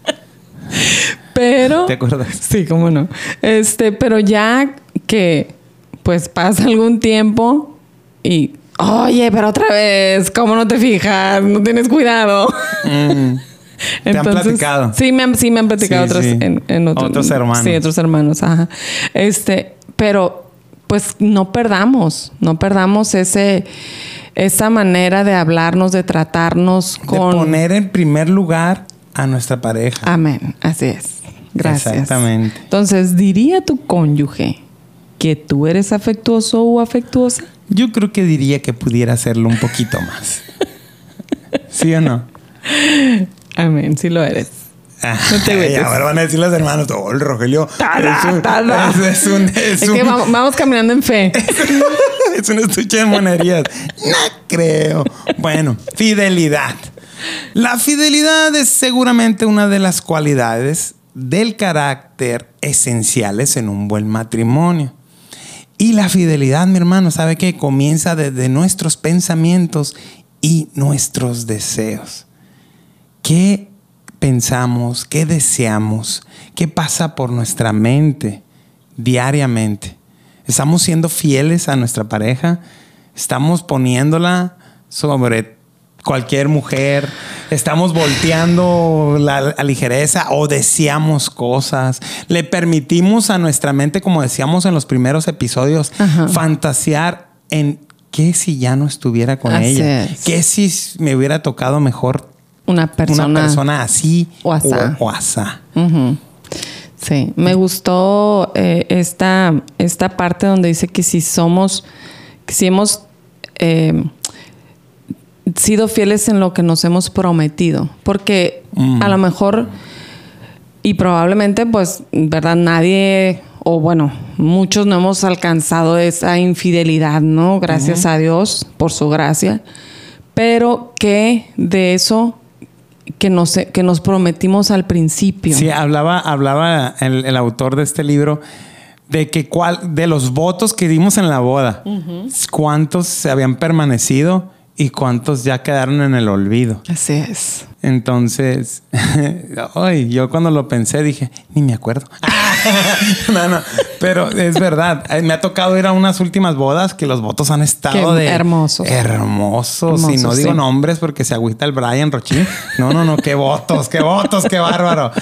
Pero... ¿Te acuerdas? Sí, cómo no. Este, pero ya que pues pasa algún tiempo y, oye, pero otra vez, ¿cómo no te fijas? No tienes cuidado. Mm. *laughs* ¿Te han platicado? Sí, me han, sí, me han platicado Sí, otros, sí. En, en otros, Otros hermanos. Sí, otros hermanos, ajá. Este, pero pues no perdamos, no perdamos ese, esa manera de hablarnos, de tratarnos con... De poner en primer lugar a nuestra pareja. Amén, así es. Gracias. Exactamente. Entonces, ¿diría tu cónyuge que tú eres afectuoso o afectuosa? Yo creo que diría que pudiera hacerlo un poquito más. ¿Sí o no? Amén, sí lo eres. No te agüites. ahora van a decir los hermanos, oh, el Rogelio Tada, es un, tada. es, es un, es Es un- que vamos, vamos caminando en fe. *laughs* es un estuche de monerías. No creo. Bueno, fidelidad. La fidelidad es seguramente una de las cualidades del carácter esenciales en un buen matrimonio. Y la fidelidad, mi hermano, ¿sabe qué? Comienza desde nuestros pensamientos y nuestros deseos. ¿Qué pensamos? ¿Qué deseamos? ¿Qué pasa por nuestra mente diariamente? ¿Estamos siendo fieles a nuestra pareja? ¿Estamos poniéndola sobre cualquier mujer? ¿Estamos volteando la, la ligereza o deseamos cosas? ¿Le permitimos a nuestra mente, como decíamos en los primeros episodios, Ajá. fantasear en qué si ya no estuviera con Así ella? es. ¿Qué si me hubiera tocado mejor Una persona. una persona así o asá. o, o asá. Ujú. Sí, me gustó eh, esta, esta parte donde dice que si somos, que si hemos eh, sido fieles en lo que nos hemos prometido, porque Mm. a lo mejor y probablemente pues, ¿verdad? Nadie, o bueno, muchos no hemos alcanzado esa infidelidad, ¿no? Gracias a Dios por su gracia, pero que de eso que nos, que nos prometimos al principio. Sí, hablaba, hablaba el, el autor de este libro de que cuál, de los votos que dimos en la boda, cuántos se habían permanecido y cuántos ya quedaron en el olvido. Así es. Entonces, *laughs* ay, yo cuando lo pensé dije, ni me acuerdo. *laughs* no, no, pero es verdad. Eh, Me ha tocado ir a unas últimas bodas que los votos han estado Qué de hermosos. Hermosos. y no digo nombres porque se agüita el Brian Rochín. No, no, no, qué votos, qué votos, qué bárbaro.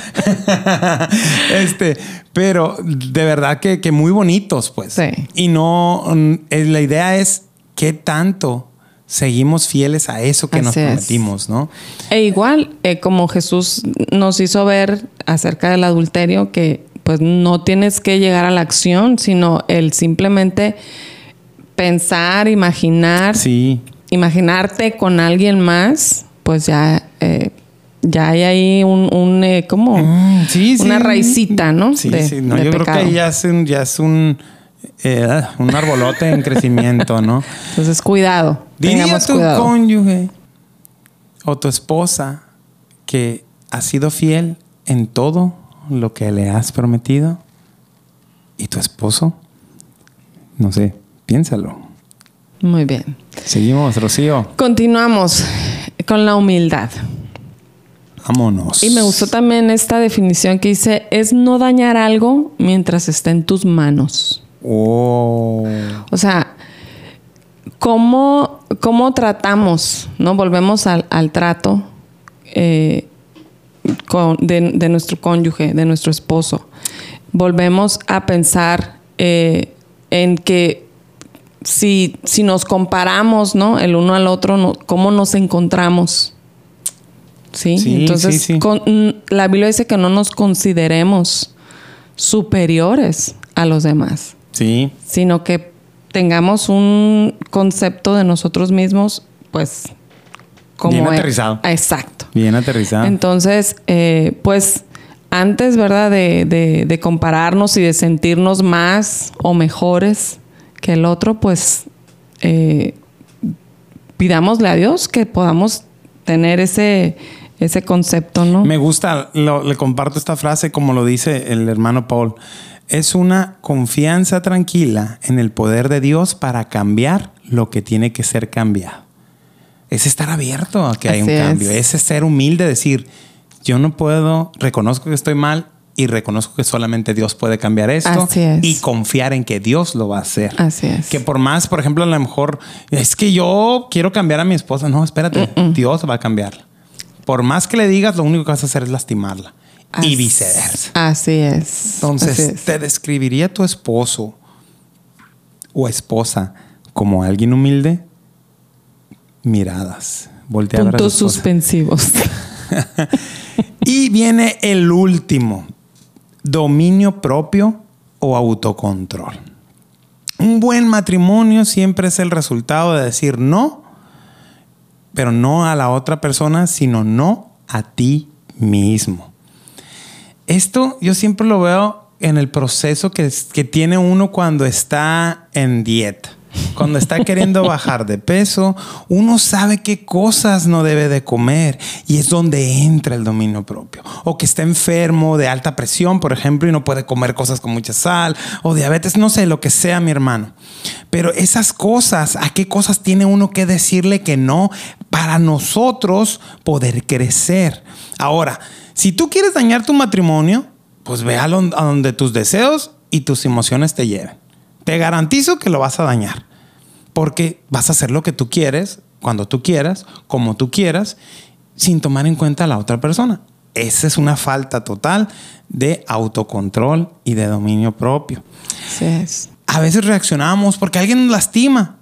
*laughs* este, pero de verdad que, que muy bonitos, pues. Sí. Y no, mm, eh, la idea es qué tanto seguimos fieles a eso que nos es. prometimos, ¿no? E igual, eh, como Jesús nos hizo ver acerca del adulterio, que pues no tienes que llegar a la acción, sino el simplemente pensar, imaginar, Sí. imaginarte con alguien más, pues ya, eh, ya hay ahí un, un eh, como Mm, sí, una sí. raicita, ¿no? Sí, De- sí. No, de yo creo pecado. que ahí ya es un, ya es un, eh, un arbolote en crecimiento, ¿no? *laughs* Entonces, cuidado. Diría tu cuidado. cónyuge o tu esposa que ha sido fiel en todo lo que le has prometido y tu esposo, no sé, piénsalo. Muy bien. Seguimos, Rocío. Continuamos con la humildad. Vámonos. Y me gustó también esta definición que dice, es no dañar algo mientras esté en tus manos. Oh. O sea, ¿cómo, cómo tratamos? ¿No? Volvemos al, al trato eh, con- de, de nuestro cónyuge, de nuestro esposo. Volvemos a pensar eh, en que si, si nos comparamos, ¿no? El uno al otro, no- ¿cómo nos encontramos? Sí, Sí, entonces sí, sí. con- mm, la Biblia dice que no nos consideremos superiores a los demás Sí. sino que tengamos un concepto de nosotros mismos, pues, como Bien aterrizado. Exacto. Bien aterrizado. Entonces, eh, pues, antes, ¿verdad? De, de- de compararnos y de sentirnos más o mejores que el otro, pues, eh, pidámosle a Dios que podamos tener ese, ese concepto, ¿no? Me gusta, lo- le comparto esta frase como lo dice el hermano Paul. Es una confianza tranquila en el poder de Dios para cambiar lo que tiene que ser cambiado. Es estar abierto a que hay un Así es. cambio. Es ser humilde, decir, yo no puedo, reconozco que estoy mal y reconozco que solamente Dios puede cambiar esto Así es. y confiar en que Dios lo va a hacer. Así es. Que por más, por ejemplo, a lo mejor es que yo quiero cambiar a mi esposa. No, espérate, Dios va a cambiarla. Por más que le digas, lo único que vas a hacer es lastimarla. Y Así- viceversa. Así es. Entonces, Así es. ¿te describiría tu esposo o esposa como alguien humilde? Miradas. Voltea a ver a Puntos suspensivos. *laughs* Y viene el último, dominio propio o autocontrol. Un buen matrimonio siempre es el resultado de decir no, pero no a la otra persona, sino no a ti mismo. Esto yo siempre lo veo en el proceso que, que tiene uno cuando está en dieta. Cuando está queriendo *laughs* bajar de peso, uno sabe qué cosas no debe de comer y es donde entra el dominio propio. O que está enfermo de alta presión, por ejemplo, y no puede comer cosas con mucha sal, o diabetes, no sé, lo que sea, mi hermano. Pero esas cosas, ¿a qué cosas tiene uno que decirle que no para nosotros poder crecer? Ahora, si tú quieres dañar tu matrimonio, pues ve a, lo- a donde tus deseos y tus emociones te lleven. Te garantizo que lo vas a dañar. Porque vas a hacer lo que tú quieres, cuando tú quieras, como tú quieras, sin tomar en cuenta a la otra persona. Esa es una falta total de autocontrol y de dominio propio. Así es. A veces reaccionamos porque alguien nos lastima,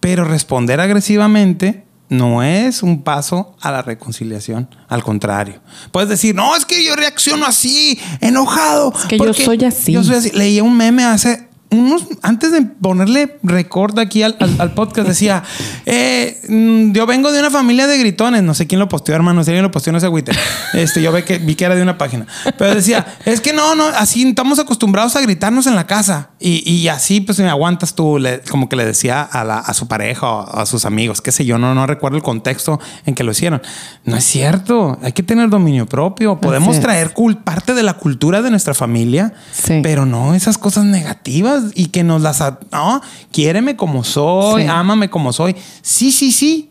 pero responder agresivamente no es un paso a la reconciliación. Al contrario. Puedes decir, no, es que yo reacciono así, enojado. Es que yo soy así. Yo soy así. Leía un meme hace unos, antes de ponerle record aquí al, al- al podcast, decía, *laughs* eh, mm, yo vengo de una familia de gritones. No sé quién lo posteó, hermano. Si alguien lo posteó, no se agüite. Este, yo ve que, vi que era de una página. Pero decía, es que no, no, así estamos acostumbrados a gritarnos en la casa. Y, y así, pues, me aguantas tú, le- como que le decía a, la- a su pareja o a sus amigos, qué sé yo, no, no recuerdo el contexto en que lo hicieron. No es cierto. Hay que tener dominio propio. Podemos traer parte de la cultura de nuestra familia, Sí. pero no esas cosas negativas y que nos las... No, quiéreme como soy, Sí. ámame como soy. Sí, sí, sí,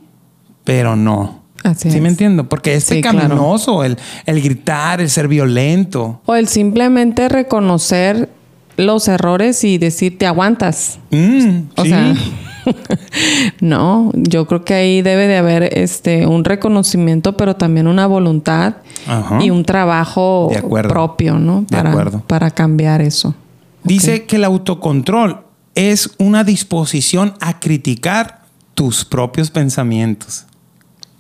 pero no. Así ¿Sí es. me entiendo? Porque es Sí, claro. pecaminoso el, el gritar, el ser violento. O el simplemente reconocer los errores y decir te aguantas. Mm, O sí. sea, *laughs* no, yo creo que ahí debe de haber este un reconocimiento, pero también una voluntad Ajá. y un trabajo propio, ¿no? De Para, acuerdo. para cambiar eso. Dice que el autocontrol es una disposición a criticar tus propios pensamientos.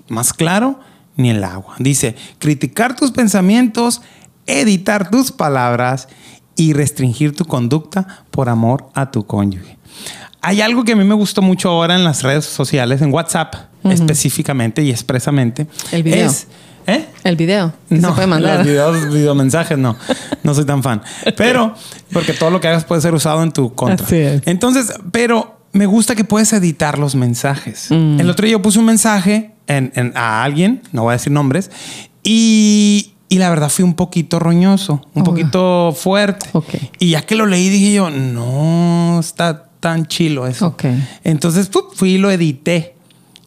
Más claro, ni el agua. Dice, criticar tus pensamientos, editar tus palabras y restringir tu conducta por amor a tu cónyuge. Hay algo que a mí me gustó mucho ahora en las redes sociales, en WhatsApp específicamente y expresamente. El video. Es. El video que se puede mandar. Los videos, *laughs* videomensajes, no. No soy tan fan. Pero, porque todo lo que hagas puede ser usado en tu contra. Así es. Entonces, pero me gusta que puedes editar los mensajes. Mm. El otro día yo puse un mensaje en- en- a alguien, no voy a decir nombres, y, y la verdad fui un poquito roñoso, un Oh. poquito fuerte. Ok. Y ya que lo leí dije yo, no está tan chilo eso. Ok. Entonces fui y lo edité.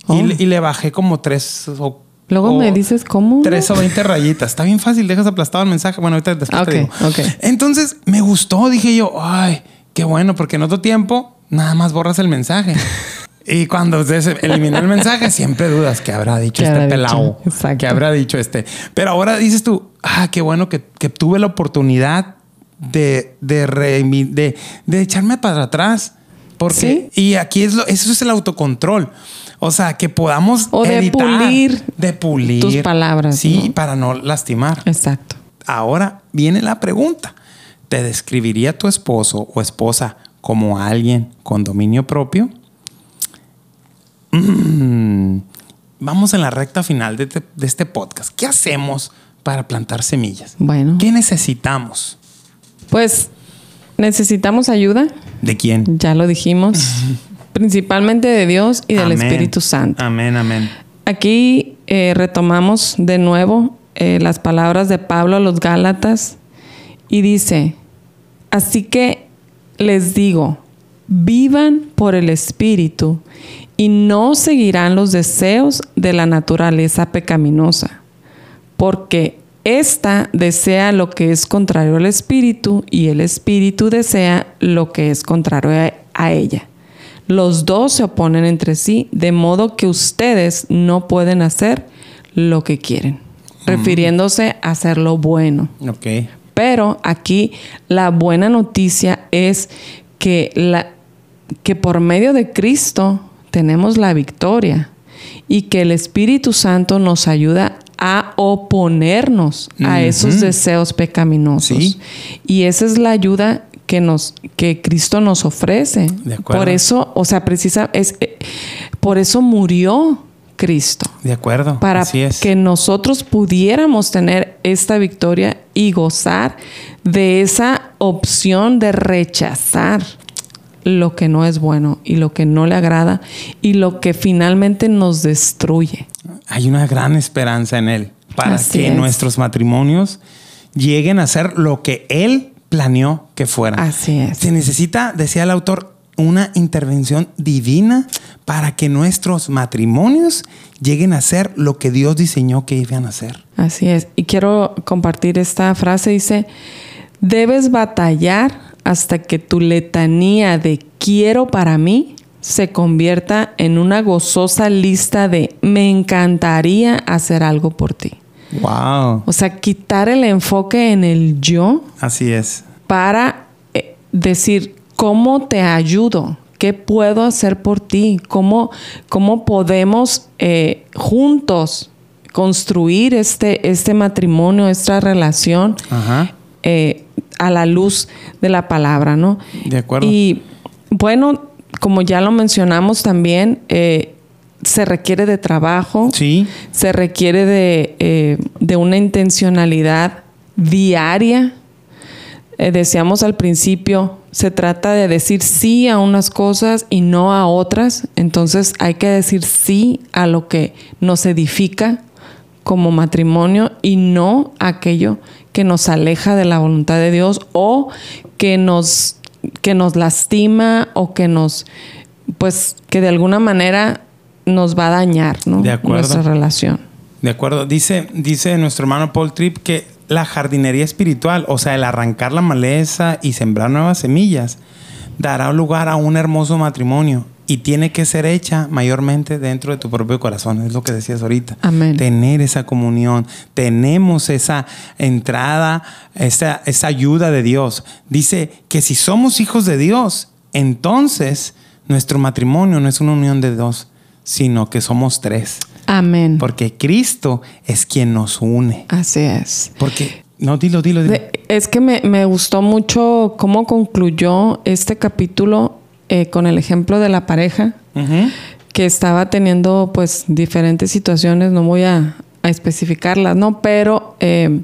Oh. Y, le- y le bajé como tres o Luego me dices cómo. Tres o 20 rayitas. Está bien fácil, dejas aplastado el mensaje. Bueno, ahorita después te Ok, digo. ok. Entonces me gustó, dije yo, ay, qué bueno, porque en otro tiempo nada más borras el mensaje. *laughs* y cuando eliminé el mensaje, siempre dudas qué habrá dicho ¿Qué este. Exacto. ¿Qué habrá dicho este? Pero ahora dices tú, ah, qué bueno que, que tuve la oportunidad de, de, reimi- de, de echarme para atrás. Porque, y aquí es lo, eso es el autocontrol. O sea, que podamos O de editar, pulir de pulir tus palabras, Sí, ¿no? para no lastimar. Exacto. Ahora viene la pregunta. ¿Te describiría tu esposo o esposa como alguien con dominio propio? Mm, Vamos en la recta final de, te- de este podcast. ¿Qué hacemos para plantar semillas? Bueno. ¿Qué necesitamos? Pues necesitamos ayuda. ¿De quién? Ya lo dijimos. *laughs* principalmente de Dios y del Amén. Espíritu Santo. Amén, amén. Aquí eh, retomamos de nuevo eh, las palabras de Pablo a los Gálatas y dice, así que les digo, vivan por el Espíritu y no seguirán los deseos de la naturaleza pecaminosa, porque ésta desea lo que es contrario al Espíritu y el Espíritu desea lo que es contrario a ella. Los dos se oponen entre sí, de modo que ustedes no pueden hacer lo que quieren, refiriéndose a hacer lo bueno. Pero aquí la buena noticia es que, la, que por medio de Cristo tenemos la victoria y que el Espíritu Santo nos ayuda a oponernos a esos deseos pecaminosos. Sí. Y esa es la ayuda que nos que Cristo nos ofrece. De acuerdo. Por eso, o sea, precisa es eh, por eso murió Cristo De acuerdo. para Así es. que nosotros pudiéramos tener esta victoria y gozar de esa opción de rechazar lo que no es bueno y lo que no le agrada y lo que finalmente nos destruye. Hay una gran esperanza en Él para Así que es. nuestros matrimonios lleguen a ser lo que Él planeó que fueran. Así es. Se necesita, decía el autor, una intervención divina para que nuestros matrimonios lleguen a ser lo que Dios diseñó que iban a ser. Así es. Y quiero compartir esta frase. Dice, debes batallar hasta que tu letanía de quiero para mí se convierta en una gozosa lista de me encantaría hacer algo por ti. Wow. O sea, quitar el enfoque en el yo Así es. para eh, decir, ¿cómo te ayudo? ¿Qué puedo hacer por ti? ¿Cómo, cómo podemos eh, juntos construir este, este matrimonio, esta relación Ajá. eh, a la luz de la palabra, ¿no? De acuerdo. Y bueno, como ya lo mencionamos también, eh, se requiere de trabajo, Sí. se requiere de, eh, de una intencionalidad diaria. Eh, decíamos al principio, se trata de decir sí a unas cosas y no a otras. Entonces hay que decir sí a lo que nos edifica como matrimonio y no a aquello que nos aleja de la voluntad de Dios o que nos, que nos lastima o que nos, pues, que de alguna manera nos va a dañar, ¿no? De acuerdo. Nuestra relación. De acuerdo. Dice, dice nuestro hermano Paul Tripp que la jardinería espiritual, o sea, el arrancar la maleza y sembrar nuevas semillas, dará lugar a un hermoso matrimonio y tiene que ser hecha mayormente dentro de tu propio corazón. Es lo que decías ahorita. Amén. Tener esa comunión. Tenemos esa entrada, esa, esa ayuda de Dios. Dice que si somos hijos de Dios, entonces nuestro matrimonio no es una unión de dos, sino que somos tres. Amén. Porque Cristo es quien nos une. Así es. Porque, no, dilo, dilo, dilo. Es que me, me gustó mucho cómo concluyó este capítulo eh, con el ejemplo de la pareja que estaba teniendo pues diferentes situaciones, no voy a, a especificarlas, ¿no? Pero eh,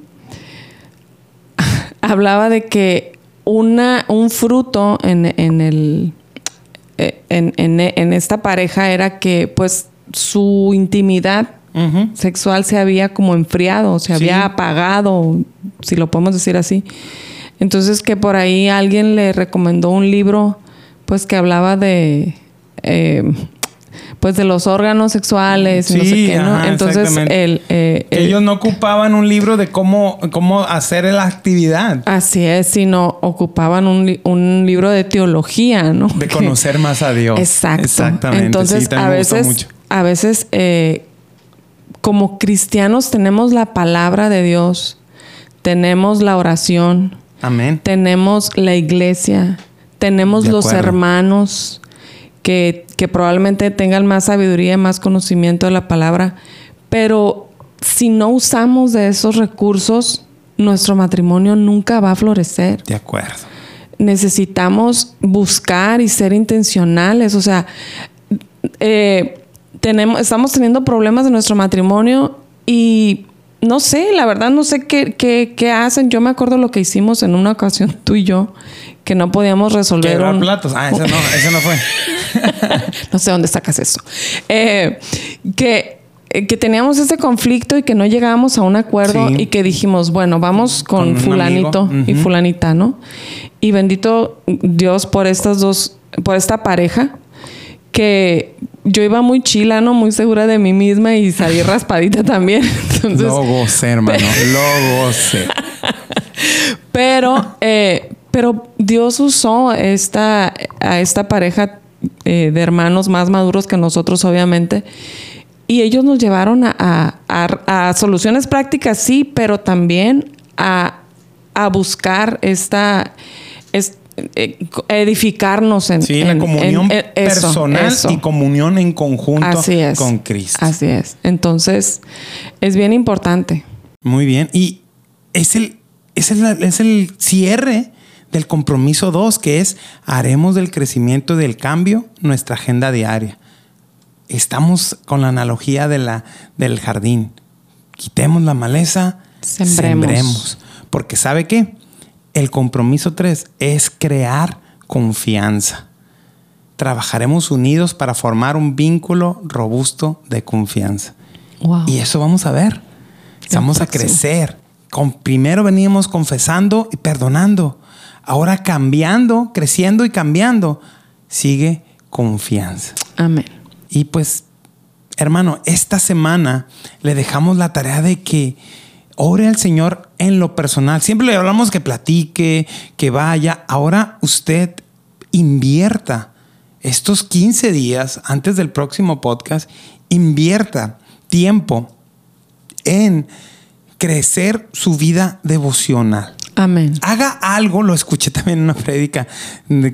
*laughs* hablaba de que una, un fruto en, en el eh, en, en- en esta pareja era que pues su intimidad sexual se había como enfriado, se Sí. había apagado, si lo podemos decir así. Entonces que por ahí alguien le recomendó un libro, pues que hablaba de, eh, pues de los órganos sexuales, y no sé qué, ¿no? ajá, Entonces el, eh, el- ellos no ocupaban un libro de cómo, cómo hacer la actividad. así es, sino ocupaban un, li- un libro de teología, ¿no? De conocer más a Dios. Exacto. Exactamente. Entonces, sí, a veces, mucho. a veces, eh, como cristianos tenemos la palabra de Dios, tenemos la oración, Amén. tenemos la iglesia, tenemos los hermanos que, que probablemente tengan más sabiduría y más conocimiento de la palabra, pero si no usamos de esos recursos, nuestro matrimonio nunca va a florecer De acuerdo. necesitamos buscar y ser intencionales. O sea, eh, tenemos, estamos teniendo problemas en nuestro matrimonio y no sé, la verdad no sé qué, qué, qué hacen. Yo me acuerdo lo que hicimos en una ocasión *laughs* tú y yo, que no podíamos resolver Quebrar un... platos. Ah, ese no, ese no fue. *laughs* no sé dónde sacas eso. Eh, que, eh, que teníamos ese conflicto y que no llegábamos a un acuerdo Sí. y que dijimos, bueno, vamos Con fulanito y fulanita, ¿no? Y bendito Dios por estas dos, por esta pareja que yo iba muy chila, ¿no? Muy segura de mí misma y salí *laughs* raspadita también. Entonces, Lo gocé, hermano. *laughs* Lo. Pero, eh, pero Dios usó esta, a esta pareja eh, de hermanos más maduros que nosotros, obviamente. Y ellos nos llevaron a, a- a- a soluciones prácticas, sí, pero también a, a buscar esta, es- eh, edificarnos en, Sí, la comunión en- en eso, personal eso. y comunión en conjunto Así es. con Cristo. Así es. Entonces, es bien importante. Muy bien. Y es el, es el, es el cierre del compromiso 2, que es haremos del crecimiento y del cambio nuestra agenda diaria. Estamos con la analogía de la, del jardín. Quitemos la maleza, Sembremos. sembremos. Porque ¿sabe qué? El compromiso 3 es crear confianza. Trabajaremos unidos para formar un vínculo robusto de confianza. Wow. Y eso vamos a ver. Vamos a crecer. Con, primero veníamos confesando y perdonando. Ahora cambiando, creciendo y cambiando. Sigue confianza. Amén. Y pues, hermano, esta semana le dejamos la tarea de que ore al Señor en lo personal. Siempre le hablamos que platique, que vaya. Ahora usted invierta estos 15 días antes del próximo podcast, invierta tiempo en crecer su vida devocional Amén. haga algo, lo escuché también en una prédica,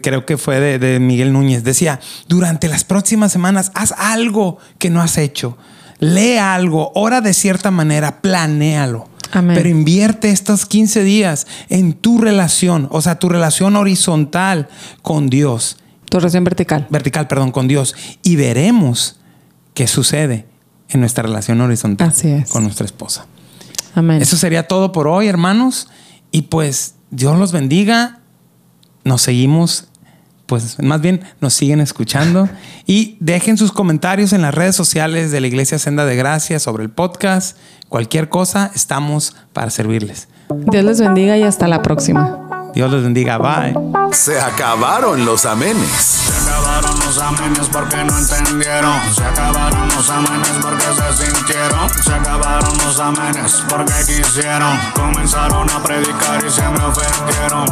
creo que fue de, de Miguel Núñez, decía, durante las próximas semanas, haz algo que no has hecho, lee algo, ora de cierta manera, planéalo. Amén. Pero invierte estos 15 días en tu relación, o sea, tu relación horizontal con Dios, Tu oración vertical. vertical, perdón, con Dios, y veremos qué sucede en nuestra relación horizontal Así es. con nuestra esposa. Amén. Eso sería todo por hoy, hermanos. Y pues Dios los bendiga. Nos seguimos, pues más bien nos siguen escuchando. *laughs* Y dejen sus comentarios en las redes sociales de la Iglesia Senda de Gracia sobre el podcast. Cualquier cosa, estamos para servirles. Dios les bendiga y hasta la próxima. Dios los bendiga. Bye. Se acabaron los amenes. Se acabaron los amenes porque no entendieron. Se acabaron los amenes porque se sintieron. Se acabaron los amenes porque quisieron. Comenzaron a predicar y se me ofendieron.